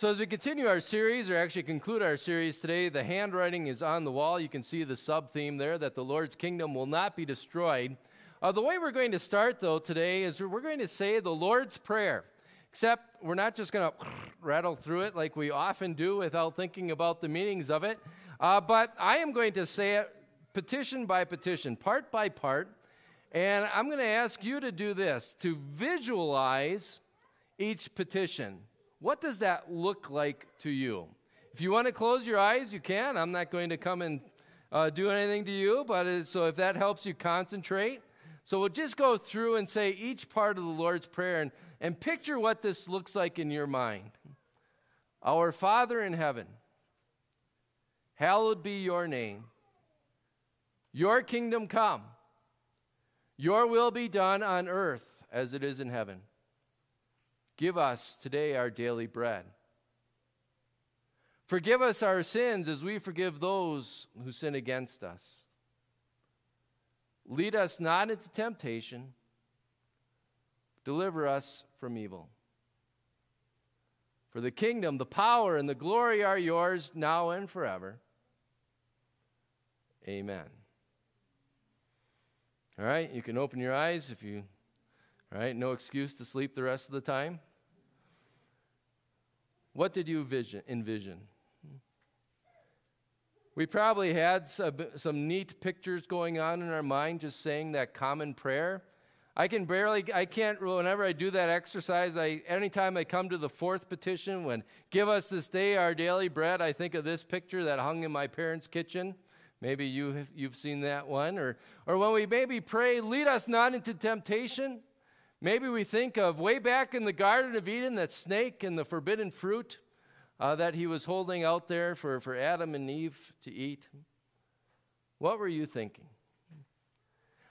So, as we continue our series, or actually conclude our series today, the handwriting is on the wall. You can see the sub theme there that the Lord's kingdom will not be destroyed. Uh, the way we're going to start, though, today is we're going to say the Lord's Prayer. Except we're not just going to rattle through it like we often do without thinking about the meanings of it. Uh, but I am going to say it petition by petition, part by part. And I'm going to ask you to do this to visualize each petition. What does that look like to you? If you want to close your eyes, you can. I'm not going to come and uh, do anything to you, but so if that helps you concentrate. So we'll just go through and say each part of the Lord's Prayer and, and picture what this looks like in your mind. Our Father in heaven, hallowed be your name. Your kingdom come. Your will be done on earth as it is in heaven. Give us today our daily bread. Forgive us our sins as we forgive those who sin against us. Lead us not into temptation, deliver us from evil. For the kingdom, the power, and the glory are yours now and forever. Amen. All right, you can open your eyes if you, all right, no excuse to sleep the rest of the time. What did you vision, envision? We probably had some, some neat pictures going on in our mind just saying that common prayer. I can barely, I can't, whenever I do that exercise, I, anytime I come to the fourth petition, when give us this day our daily bread, I think of this picture that hung in my parents' kitchen. Maybe you, you've seen that one. Or, or when we maybe pray, lead us not into temptation. Maybe we think of way back in the Garden of Eden, that snake and the forbidden fruit uh, that he was holding out there for, for Adam and Eve to eat. What were you thinking?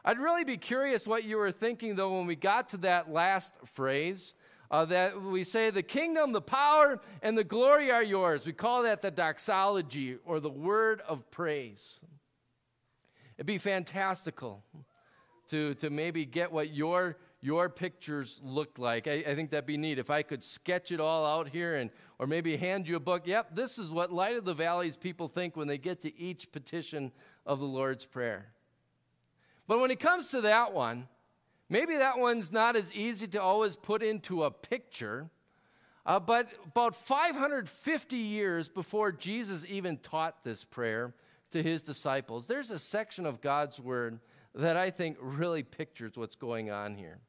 I'd really be curious what you were thinking, though, when we got to that last phrase. Uh, that we say, the kingdom, the power, and the glory are yours. We call that the doxology or the word of praise. It'd be fantastical to, to maybe get what your your pictures looked like. I, I, think that'd be neat. If I could sketch it all out here and or maybe hand you a book. Yep, this is what Light of the Valleys people think when they get to each petition of the Lord's Prayer. But when it comes to that one, maybe that one's not as easy to always put into a picture. Uh, but about 550 years before Jesus even taught this prayer to his disciples, there's a section of God's Word that I think really pictures what's going on here.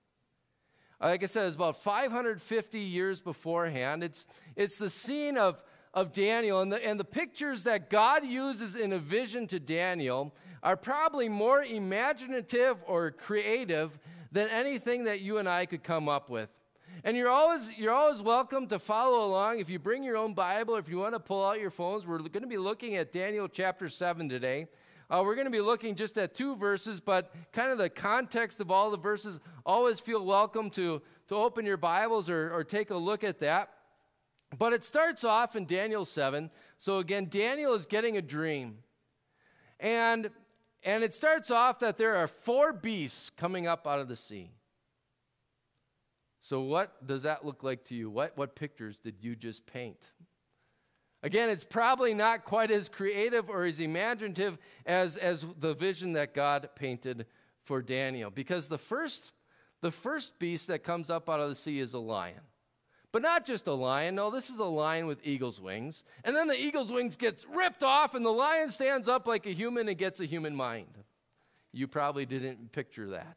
Like I said, it's about 550 years beforehand. It's, it's the scene of, of Daniel, and the, and the pictures that God uses in a vision to Daniel are probably more imaginative or creative than anything that you and I could come up with. And you're always, you're always welcome to follow along. If you bring your own Bible, or if you want to pull out your phones, we're going to be looking at Daniel chapter 7 today. Uh, we're going to be looking just at two verses, but kind of the context of all the verses. Always feel welcome to, to open your Bibles or, or take a look at that. But it starts off in Daniel 7. So again, Daniel is getting a dream. And, and it starts off that there are four beasts coming up out of the sea. So, what does that look like to you? What, what pictures did you just paint? Again, it's probably not quite as creative or as imaginative as, as the vision that God painted for Daniel. Because the first, the first beast that comes up out of the sea is a lion. But not just a lion. No, this is a lion with eagle's wings. And then the eagle's wings gets ripped off, and the lion stands up like a human and gets a human mind. You probably didn't picture that.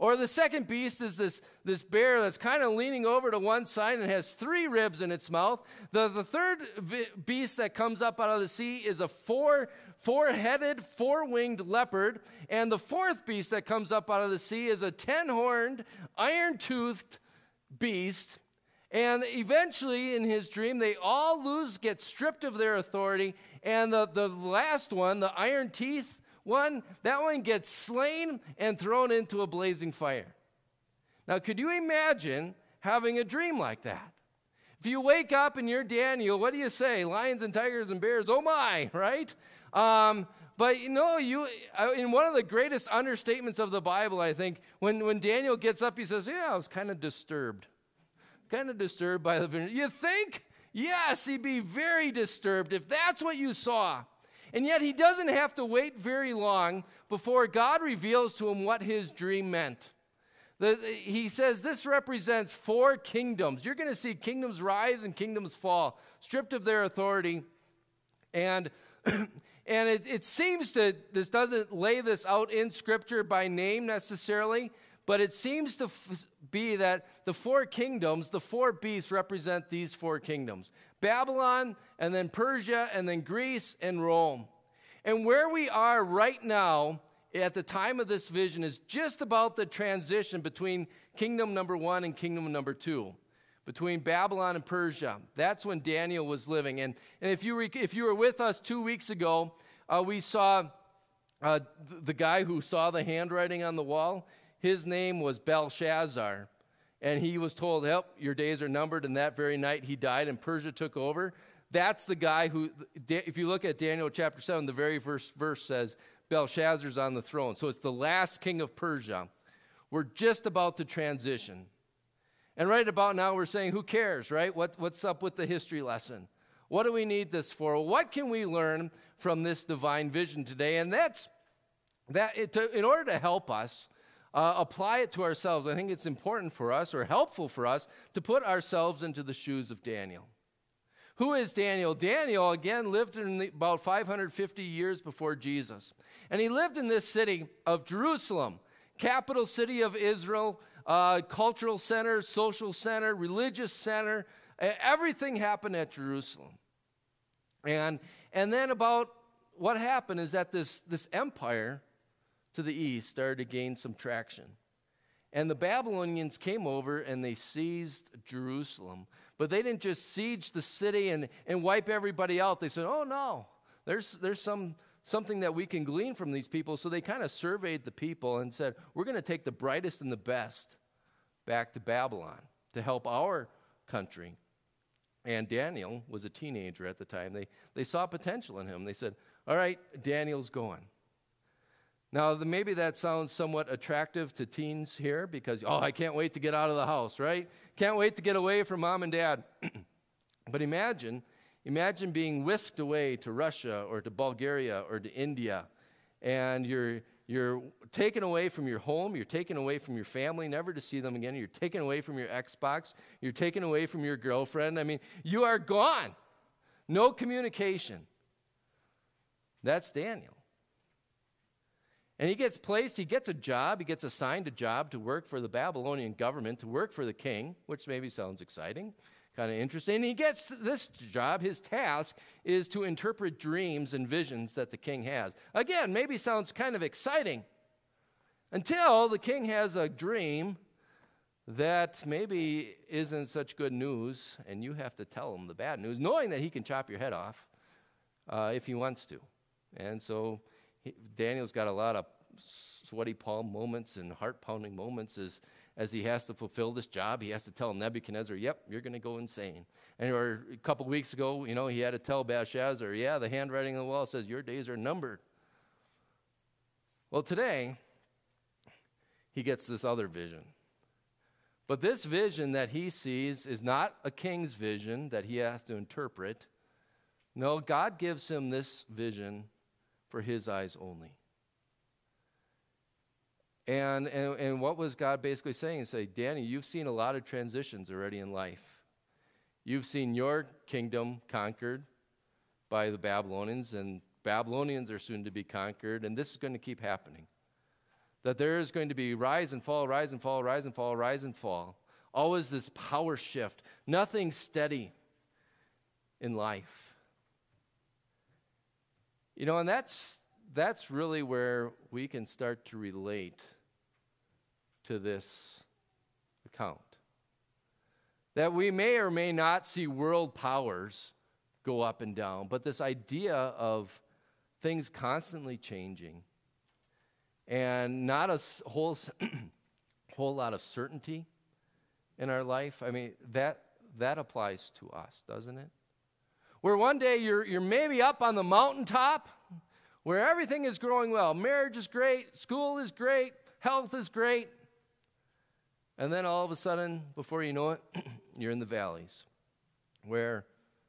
Or the second beast is this, this bear that's kind of leaning over to one side and has three ribs in its mouth. The, the third vi- beast that comes up out of the sea is a four, four-headed, four-winged leopard. And the fourth beast that comes up out of the sea is a ten-horned, iron-toothed beast. And eventually, in his dream, they all lose, get stripped of their authority. And the, the last one, the iron teeth, one, that one gets slain and thrown into a blazing fire. Now, could you imagine having a dream like that? If you wake up and you're Daniel, what do you say? Lions and tigers and bears, oh my, right? Um, but you know, you uh, in one of the greatest understatements of the Bible, I think, when, when Daniel gets up, he says, Yeah, I was kind of disturbed. Kind of disturbed by the vision. You think Yes, he'd be very disturbed if that's what you saw. And yet he doesn't have to wait very long before God reveals to him what his dream meant. The, he says this represents four kingdoms. You're going to see kingdoms rise and kingdoms fall, stripped of their authority. And, and it, it seems that this doesn't lay this out in Scripture by name necessarily, but it seems to f- be that the four kingdoms, the four beasts, represent these four kingdoms Babylon, and then Persia, and then Greece and Rome. And where we are right now at the time of this vision is just about the transition between kingdom number one and kingdom number two, between Babylon and Persia. That's when Daniel was living. And, and if, you re, if you were with us two weeks ago, uh, we saw uh, the guy who saw the handwriting on the wall. His name was Belshazzar. And he was told, Help, your days are numbered. And that very night he died, and Persia took over. That's the guy who, if you look at Daniel chapter 7, the very first verse says, Belshazzar's on the throne. So it's the last king of Persia. We're just about to transition. And right about now, we're saying, who cares, right? What, what's up with the history lesson? What do we need this for? What can we learn from this divine vision today? And that's that, it, to, in order to help us uh, apply it to ourselves, I think it's important for us or helpful for us to put ourselves into the shoes of Daniel. Who is Daniel? Daniel, again, lived in the, about 550 years before Jesus. And he lived in this city of Jerusalem, capital city of Israel, uh, cultural center, social center, religious center. Everything happened at Jerusalem. And, and then, about what happened is that this, this empire to the east started to gain some traction. And the Babylonians came over and they seized Jerusalem. But they didn't just siege the city and, and wipe everybody out. They said, oh no, there's, there's some, something that we can glean from these people. So they kind of surveyed the people and said, we're going to take the brightest and the best back to Babylon to help our country. And Daniel was a teenager at the time. They, they saw potential in him. They said, all right, Daniel's going. Now, the, maybe that sounds somewhat attractive to teens here because, oh, I can't wait to get out of the house, right? Can't wait to get away from mom and dad. but imagine, imagine being whisked away to Russia or to Bulgaria or to India, and you're, you're taken away from your home, you're taken away from your family, never to see them again, you're taken away from your Xbox, you're taken away from your girlfriend. I mean, you are gone. No communication. That's Daniel. And he gets placed, he gets a job, he gets assigned a job to work for the Babylonian government, to work for the king, which maybe sounds exciting, kind of interesting. And he gets this job, his task is to interpret dreams and visions that the king has. Again, maybe sounds kind of exciting until the king has a dream that maybe isn't such good news, and you have to tell him the bad news, knowing that he can chop your head off uh, if he wants to. And so he, Daniel's got a lot of sweaty palm moments and heart pounding moments as, as he has to fulfill this job. He has to tell Nebuchadnezzar, yep, you're going to go insane. And or a couple weeks ago, you know, he had to tell Belshazzar, yeah, the handwriting on the wall says your days are numbered. Well, today, he gets this other vision. But this vision that he sees is not a king's vision that he has to interpret. No, God gives him this vision for his eyes only. And, and, and what was God basically saying? Say, Danny, you've seen a lot of transitions already in life. You've seen your kingdom conquered by the Babylonians, and Babylonians are soon to be conquered, and this is going to keep happening. That there is going to be rise and fall, rise and fall, rise and fall, rise and fall. Always this power shift, nothing steady in life. You know, and that's, that's really where we can start to relate to this account. That we may or may not see world powers go up and down, but this idea of things constantly changing and not a whole, whole lot of certainty in our life, I mean, that, that applies to us, doesn't it? Where one day you're, you're maybe up on the mountaintop where everything is growing well. Marriage is great, school is great, health is great. And then all of a sudden, before you know it, you're in the valleys where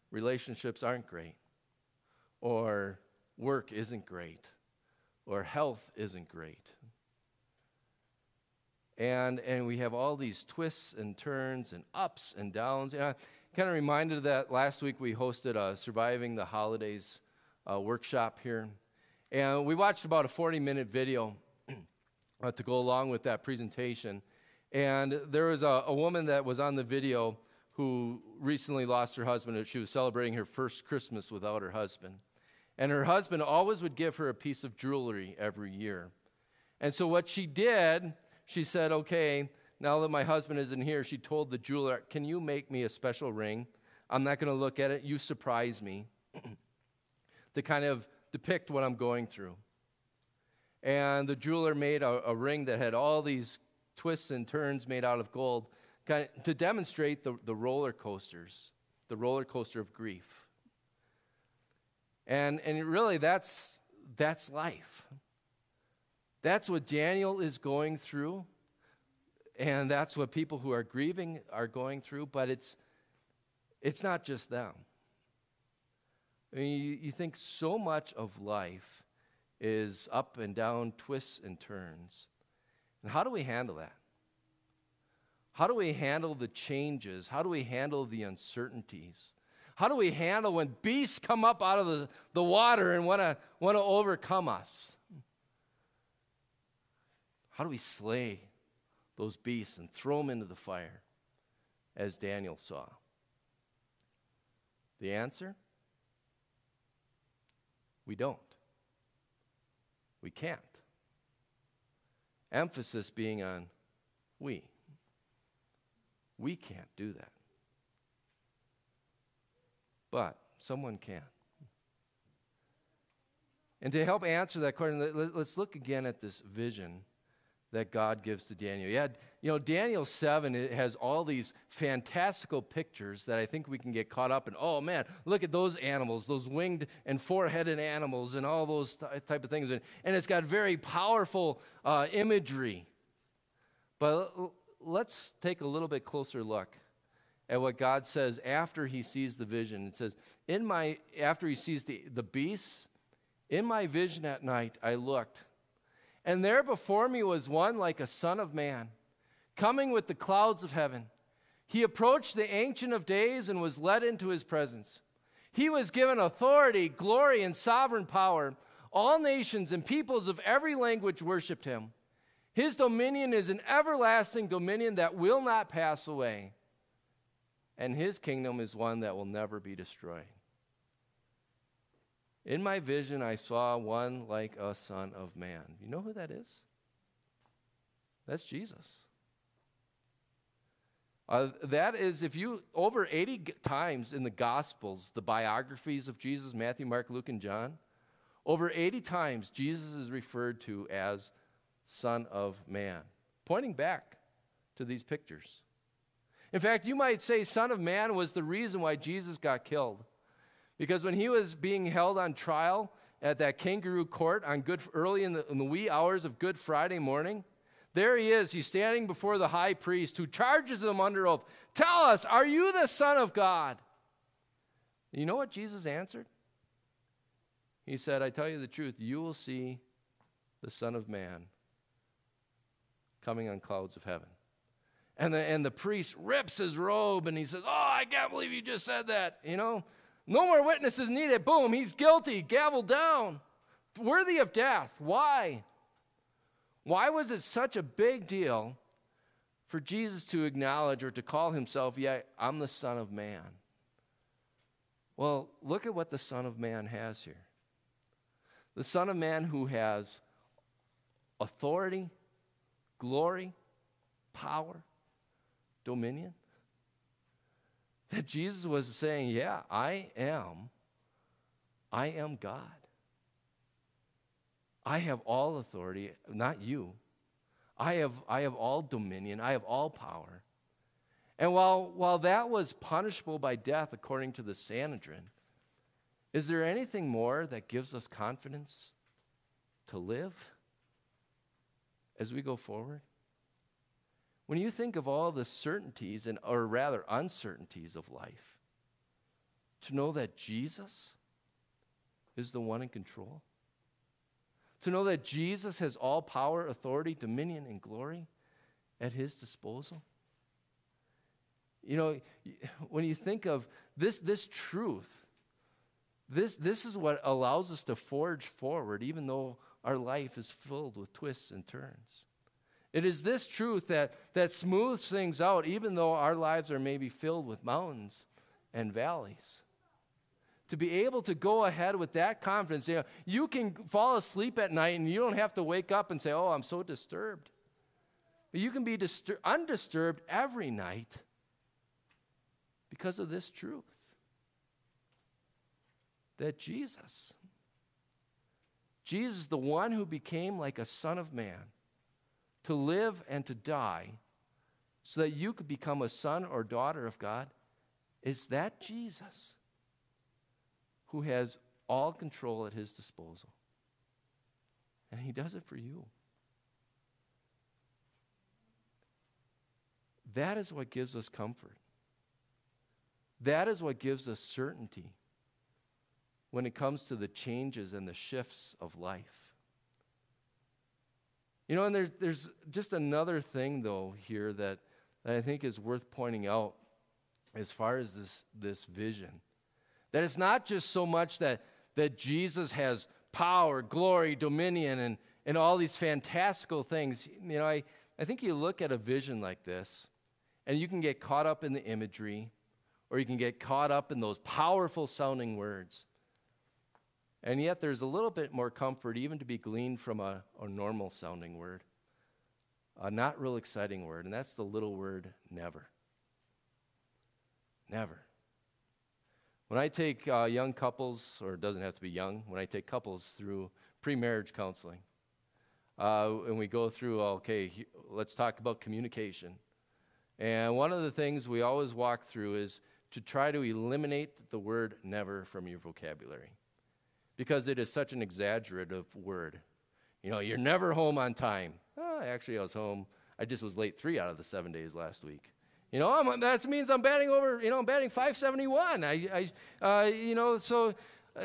relationships aren't great, or work isn't great, or health isn't great. And, and we have all these twists and turns and ups and downs. Kind of reminded of that last week we hosted a Surviving the Holidays uh, workshop here. And we watched about a 40 minute video uh, to go along with that presentation. And there was a, a woman that was on the video who recently lost her husband. She was celebrating her first Christmas without her husband. And her husband always would give her a piece of jewelry every year. And so what she did, she said, okay, now that my husband isn't here, she told the jeweler, can you make me a special ring? I'm not going to look at it. You surprise me to kind of depict what I'm going through. And the jeweler made a, a ring that had all these twists and turns made out of gold kind of, to demonstrate the, the roller coasters, the roller coaster of grief. And, and really, that's, that's life. That's what Daniel is going through. And that's what people who are grieving are going through, but it's, it's not just them. I mean, you, you think so much of life is up and down, twists and turns. And how do we handle that? How do we handle the changes? How do we handle the uncertainties? How do we handle when beasts come up out of the, the water and want to want to overcome us? How do we slay those beasts and throw them into the fire as Daniel saw? The answer? We don't. We can't. Emphasis being on we. We can't do that. But someone can. And to help answer that question, let's look again at this vision that God gives to Daniel. Yeah, you know, Daniel 7 it has all these fantastical pictures that I think we can get caught up in. Oh man, look at those animals, those winged and four-headed animals and all those type of things. And, and it's got very powerful uh, imagery. But let's take a little bit closer look at what God says after he sees the vision. It says, in my, after he sees the, the beasts, in my vision at night I looked and there before me was one like a son of man, coming with the clouds of heaven. He approached the Ancient of Days and was led into his presence. He was given authority, glory, and sovereign power. All nations and peoples of every language worshiped him. His dominion is an everlasting dominion that will not pass away, and his kingdom is one that will never be destroyed. In my vision, I saw one like a son of man. You know who that is? That's Jesus. Uh, that is, if you, over 80 times in the Gospels, the biographies of Jesus, Matthew, Mark, Luke, and John, over 80 times, Jesus is referred to as Son of Man, pointing back to these pictures. In fact, you might say Son of Man was the reason why Jesus got killed. Because when he was being held on trial at that kangaroo court on good, early in the, in the wee hours of Good Friday morning, there he is. He's standing before the high priest who charges him under oath Tell us, are you the Son of God? You know what Jesus answered? He said, I tell you the truth, you will see the Son of Man coming on clouds of heaven. And the, and the priest rips his robe and he says, Oh, I can't believe you just said that. You know, no more witnesses needed. Boom, he's guilty. Gavel down. Worthy of death. Why? Why was it such a big deal for Jesus to acknowledge or to call himself, yeah, I'm the Son of Man? Well, look at what the Son of Man has here. The Son of Man who has authority, glory, power, dominion that Jesus was saying, Yeah, I am. I am God. I have all authority, not you. I have, I have all dominion, I have all power. And while, while that was punishable by death according to the Sanhedrin, is there anything more that gives us confidence to live as we go forward? When you think of all the certainties and or rather uncertainties of life, To know that Jesus is the one in control? To know that Jesus has all power, authority, dominion, and glory at his disposal? You know, when you think of this, this truth, this, this is what allows us to forge forward, even though our life is filled with twists and turns. It is this truth that, that smooths things out, even though our lives are maybe filled with mountains and valleys. To be able to go ahead with that confidence, you know, you can fall asleep at night and you don't have to wake up and say, Oh, I'm so disturbed. But you can be distur- undisturbed every night because of this truth that Jesus, Jesus, the one who became like a son of man, to live and to die so that you could become a son or daughter of God, it's that Jesus who has all control at his disposal. And he does it for you. That is what gives us comfort. That is what gives us certainty when it comes to the changes and the shifts of life. You know, and there's, there's just another thing, though, here that, that I think is worth pointing out as far as this, this vision. That it's not just so much that, that Jesus has power, glory, dominion, and, and all these fantastical things. You know, I, I think you look at a vision like this, and you can get caught up in the imagery or you can get caught up in those powerful sounding words. And yet, there's a little bit more comfort even to be gleaned from a, a normal sounding word, a not real exciting word, and that's the little word never. Never. When I take uh, young couples, or it doesn't have to be young, when I take couples through pre marriage counseling, uh, and we go through, okay, he, let's talk about communication. And one of the things we always walk through is to try to eliminate the word never from your vocabulary because it is such an exaggerative word. You know, you're never home on time. Oh, actually, I was home. I just was late three out of the seven days last week. You know, I'm, that means I'm batting over, you know, I'm batting 571. I, I uh, you know, so, uh,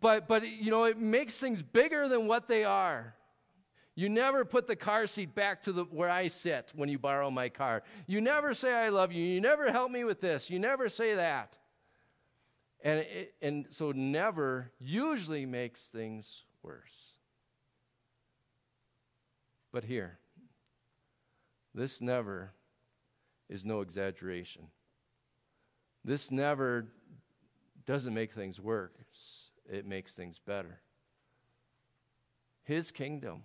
but, but, you know, it makes things bigger than what they are. You never put the car seat back to the, where I sit when you borrow my car. You never say, I love you. You never help me with this. You never say that. And, it, and so, never usually makes things worse. But here, this never is no exaggeration. This never doesn't make things worse, it makes things better. His kingdom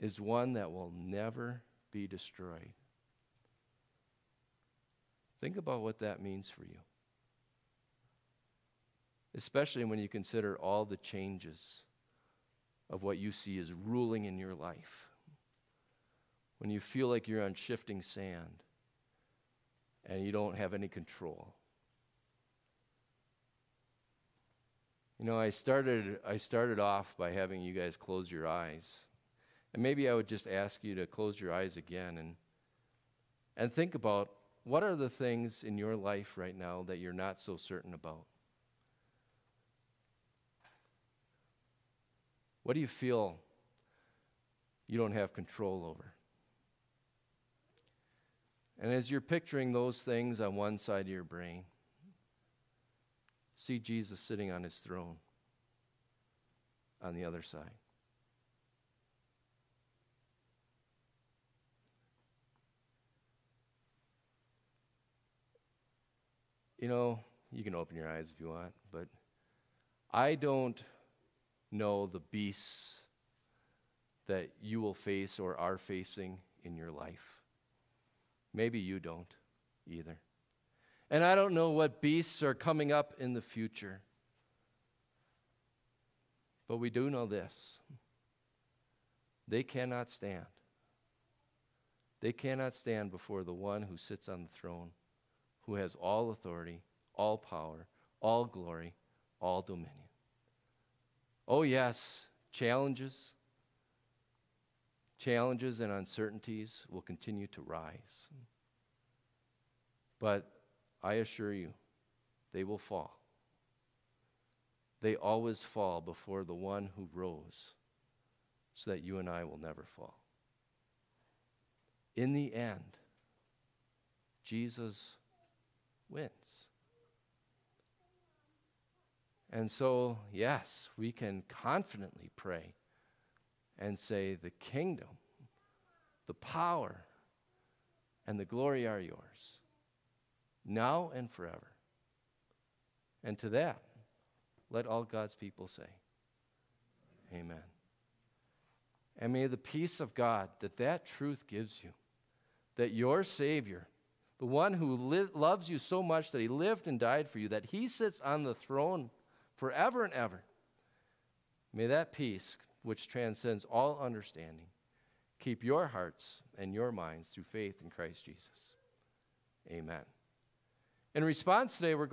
is one that will never be destroyed. Think about what that means for you. Especially when you consider all the changes of what you see as ruling in your life. When you feel like you're on shifting sand and you don't have any control. You know, I started, I started off by having you guys close your eyes. And maybe I would just ask you to close your eyes again and, and think about what are the things in your life right now that you're not so certain about? What do you feel you don't have control over? And as you're picturing those things on one side of your brain, see Jesus sitting on his throne on the other side. you know, you can open your eyes if you want, but I don't know the beasts that you will face or are facing in your life. Maybe you don't either. And I don't know what beasts are coming up in the future. But we do know this they cannot stand. They cannot stand before the one who sits on the throne who has all authority, all power, all glory, all dominion. Oh, yes, challenges, challenges and uncertainties will continue to rise. But I assure you, they will fall. They always fall before the one who rose so that you and I will never fall. In the end, Jesus wins. And so, yes, we can confidently pray and say, The kingdom, the power, and the glory are yours, now and forever. And to that, let all God's people say, Amen. And may the peace of God that that truth gives you, that your Savior, the one who li- loves you so much that he lived and died for you, that he sits on the throne forever and ever, may that peace, which transcends all understanding, keep your hearts and your minds through faith in Christ Jesus. Amen. In response today, we're going